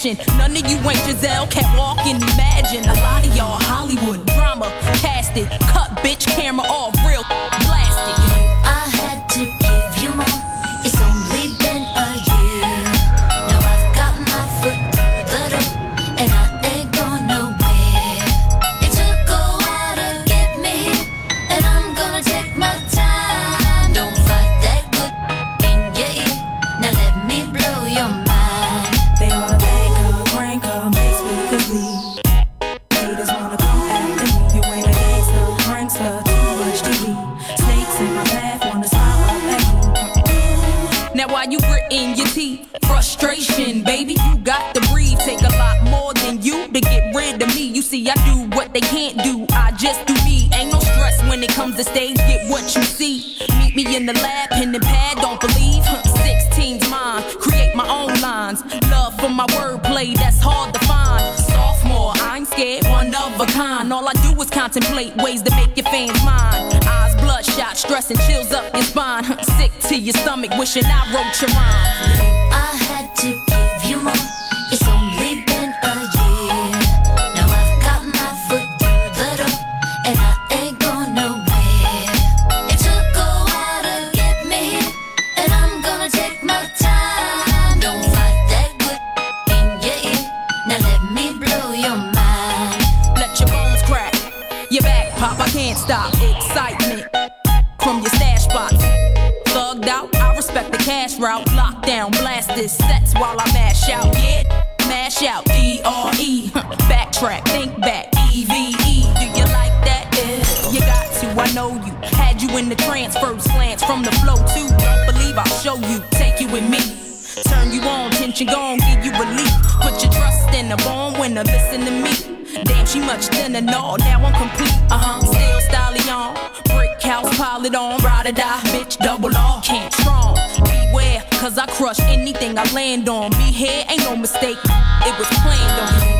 Fashion. None of you ain't Giselle, can't walk and imagine. A lot of y'all Hollywood drama, cast it, cut bitch camera off, they can't do. I just do me. Ain't no stress when it comes to stage. Get what you see. Meet me in the lab, pen and pad. Don't believe. Huh, 16's mine. Create my own lines. Love for my wordplay. That's hard to find. Sophomore, I ain't scared. One of a kind. All I do is contemplate ways to make your fans mine. Eyes bloodshot, stress and chills up your spine. Sick to your stomach, wishing I wrote your rhyme. This sets while I mash out. Yeah, mash out. D R E. Backtrack, think back. E V E. Do you like that? You got to. I know you. Had you in the transfer slants from the flow too. Believe I'll show you. Take you with me. Turn you on, tension gone, give you relief. Put your trust in a born winner, listen to me. Damn, she much thinner, no, now I'm complete. Uh huh, still stallion. Brick house, pile it on, ride or die, bitch, double R. Can't strong. Beware, cause I crush anything I land on. Me here, ain't no mistake. It was planned on.